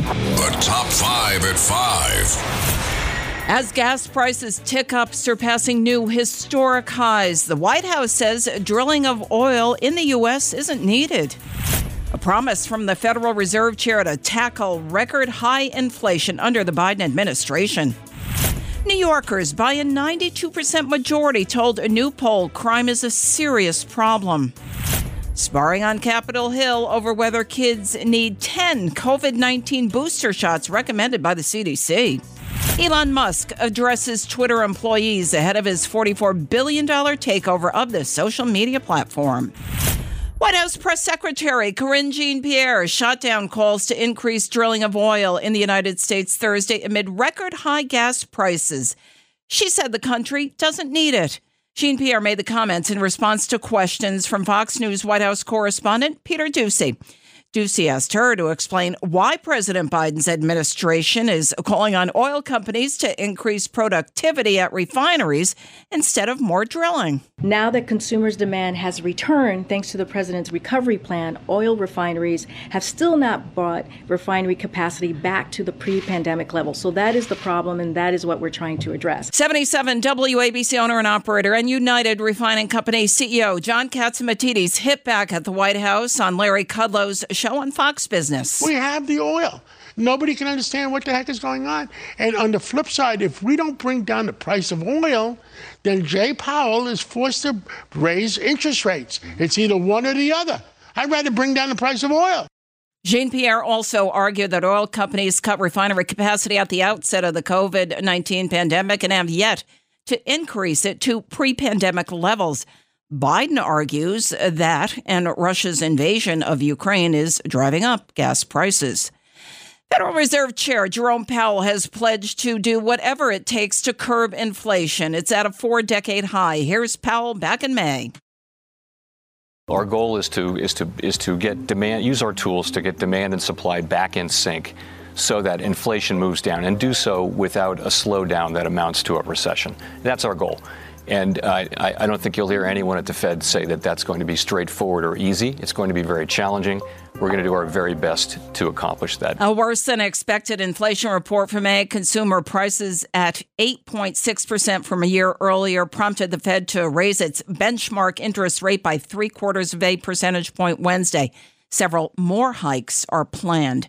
The top five at five. As gas prices tick up, surpassing new historic highs, the White House says drilling of oil in the U.S. isn't needed. A promise from the Federal Reserve Chair to tackle record high inflation under the Biden administration. New Yorkers, by a 92% majority, told a new poll crime is a serious problem. Sparring on Capitol Hill over whether kids need 10 COVID 19 booster shots recommended by the CDC. Elon Musk addresses Twitter employees ahead of his $44 billion takeover of the social media platform. White House Press Secretary Karine Jean Pierre shot down calls to increase drilling of oil in the United States Thursday amid record high gas prices. She said the country doesn't need it. Jean Pierre made the comments in response to questions from Fox News White House correspondent Peter Doocy. Doocy asked her to explain why President Biden's administration is calling on oil companies to increase productivity at refineries instead of more drilling. Now that consumers' demand has returned thanks to the president's recovery plan, oil refineries have still not brought refinery capacity back to the pre pandemic level. So that is the problem, and that is what we're trying to address. 77 WABC owner and operator and United Refining Company CEO John Catsimatidis hit back at the White House on Larry Kudlow's show on Fox Business. We have the oil. Nobody can understand what the heck is going on. And on the flip side, if we don't bring down the price of oil, then Jay Powell is forced to raise interest rates. It's either one or the other. I'd rather bring down the price of oil. Jean Pierre also argued that oil companies cut refinery capacity at the outset of the COVID 19 pandemic and have yet to increase it to pre pandemic levels. Biden argues that, and Russia's invasion of Ukraine is driving up gas prices. Federal Reserve Chair Jerome Powell has pledged to do whatever it takes to curb inflation. It's at a four decade high. Here's Powell back in May. Our goal is to is to is to get demand use our tools to get demand and supply back in sync so that inflation moves down and do so without a slowdown that amounts to a recession. That's our goal. And I, I, don't think you'll hear anyone at the Fed say that that's going to be straightforward or easy. It's going to be very challenging. We're going to do our very best to accomplish that. A worse than expected inflation report from May consumer prices at 8.6% from a year earlier prompted the Fed to raise its benchmark interest rate by three quarters of a percentage point Wednesday. Several more hikes are planned.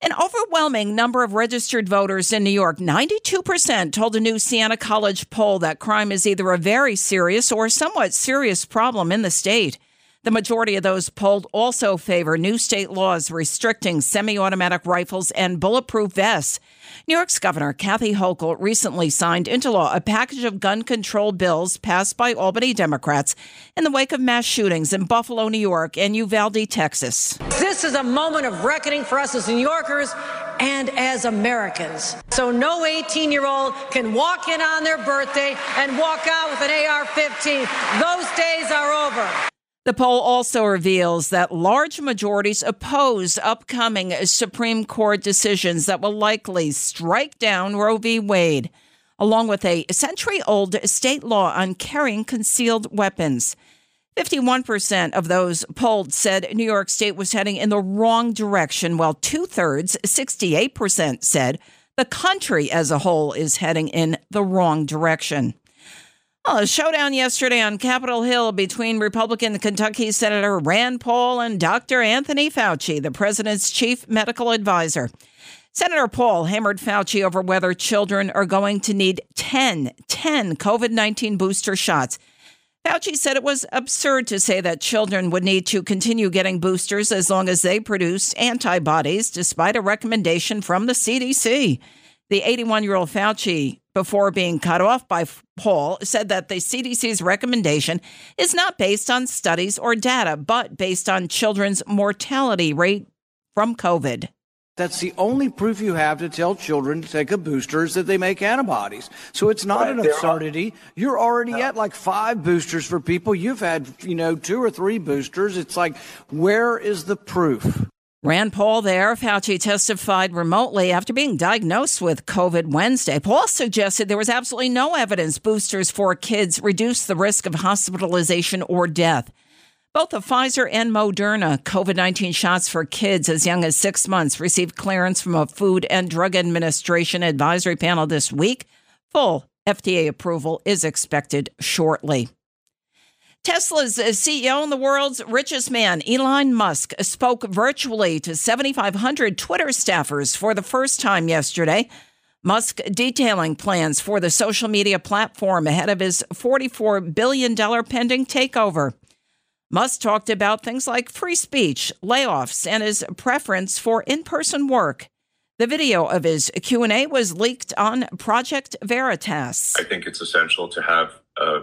An overwhelming number of registered voters in New York, 92%, told a new Siena College poll that crime is either a very serious or somewhat serious problem in the state. The majority of those polled also favor new state laws restricting semi automatic rifles and bulletproof vests. New York's Governor Kathy Hochul recently signed into law a package of gun control bills passed by Albany Democrats in the wake of mass shootings in Buffalo, New York, and Uvalde, Texas. This is a moment of reckoning for us as New Yorkers and as Americans. So no 18 year old can walk in on their birthday and walk out with an AR 15. Those days are over. The poll also reveals that large majorities oppose upcoming Supreme Court decisions that will likely strike down Roe v. Wade, along with a century old state law on carrying concealed weapons. 51% of those polled said New York State was heading in the wrong direction, while two thirds, 68%, said the country as a whole is heading in the wrong direction. Well, a showdown yesterday on Capitol Hill between Republican Kentucky Senator Rand Paul and Dr. Anthony Fauci, the president's chief medical advisor. Senator Paul hammered Fauci over whether children are going to need 10, 10 COVID 19 booster shots. Fauci said it was absurd to say that children would need to continue getting boosters as long as they produce antibodies, despite a recommendation from the CDC. The 81 year old Fauci, before being cut off by Paul, said that the CDC's recommendation is not based on studies or data, but based on children's mortality rate from COVID. That's the only proof you have to tell children to take a booster is that they make antibodies. So it's not right, an absurdity. You're already no. at like five boosters for people. You've had, you know, two or three boosters. It's like, where is the proof? Rand Paul there. Fauci testified remotely after being diagnosed with COVID Wednesday. Paul suggested there was absolutely no evidence boosters for kids reduce the risk of hospitalization or death. Both the Pfizer and Moderna COVID 19 shots for kids as young as six months received clearance from a Food and Drug Administration advisory panel this week. Full FDA approval is expected shortly. Tesla's CEO and the world's richest man, Elon Musk, spoke virtually to 7,500 Twitter staffers for the first time yesterday. Musk detailing plans for the social media platform ahead of his $44 billion pending takeover. Musk talked about things like free speech, layoffs, and his preference for in-person work. The video of his Q&A was leaked on Project Veritas. I think it's essential to have a,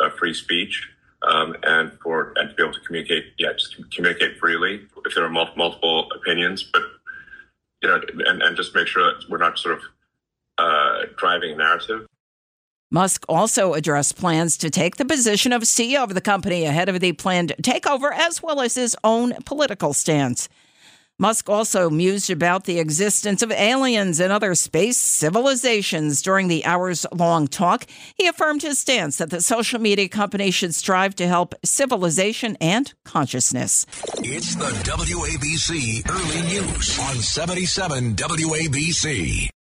a free speech um, and for and to be able to communicate, yeah, just communicate freely if there are multiple opinions, but you know, and, and just make sure that we're not sort of uh, driving a narrative. Musk also addressed plans to take the position of CEO of the company ahead of the planned takeover, as well as his own political stance. Musk also mused about the existence of aliens and other space civilizations during the hours long talk. He affirmed his stance that the social media company should strive to help civilization and consciousness. It's the WABC Early News on 77 WABC.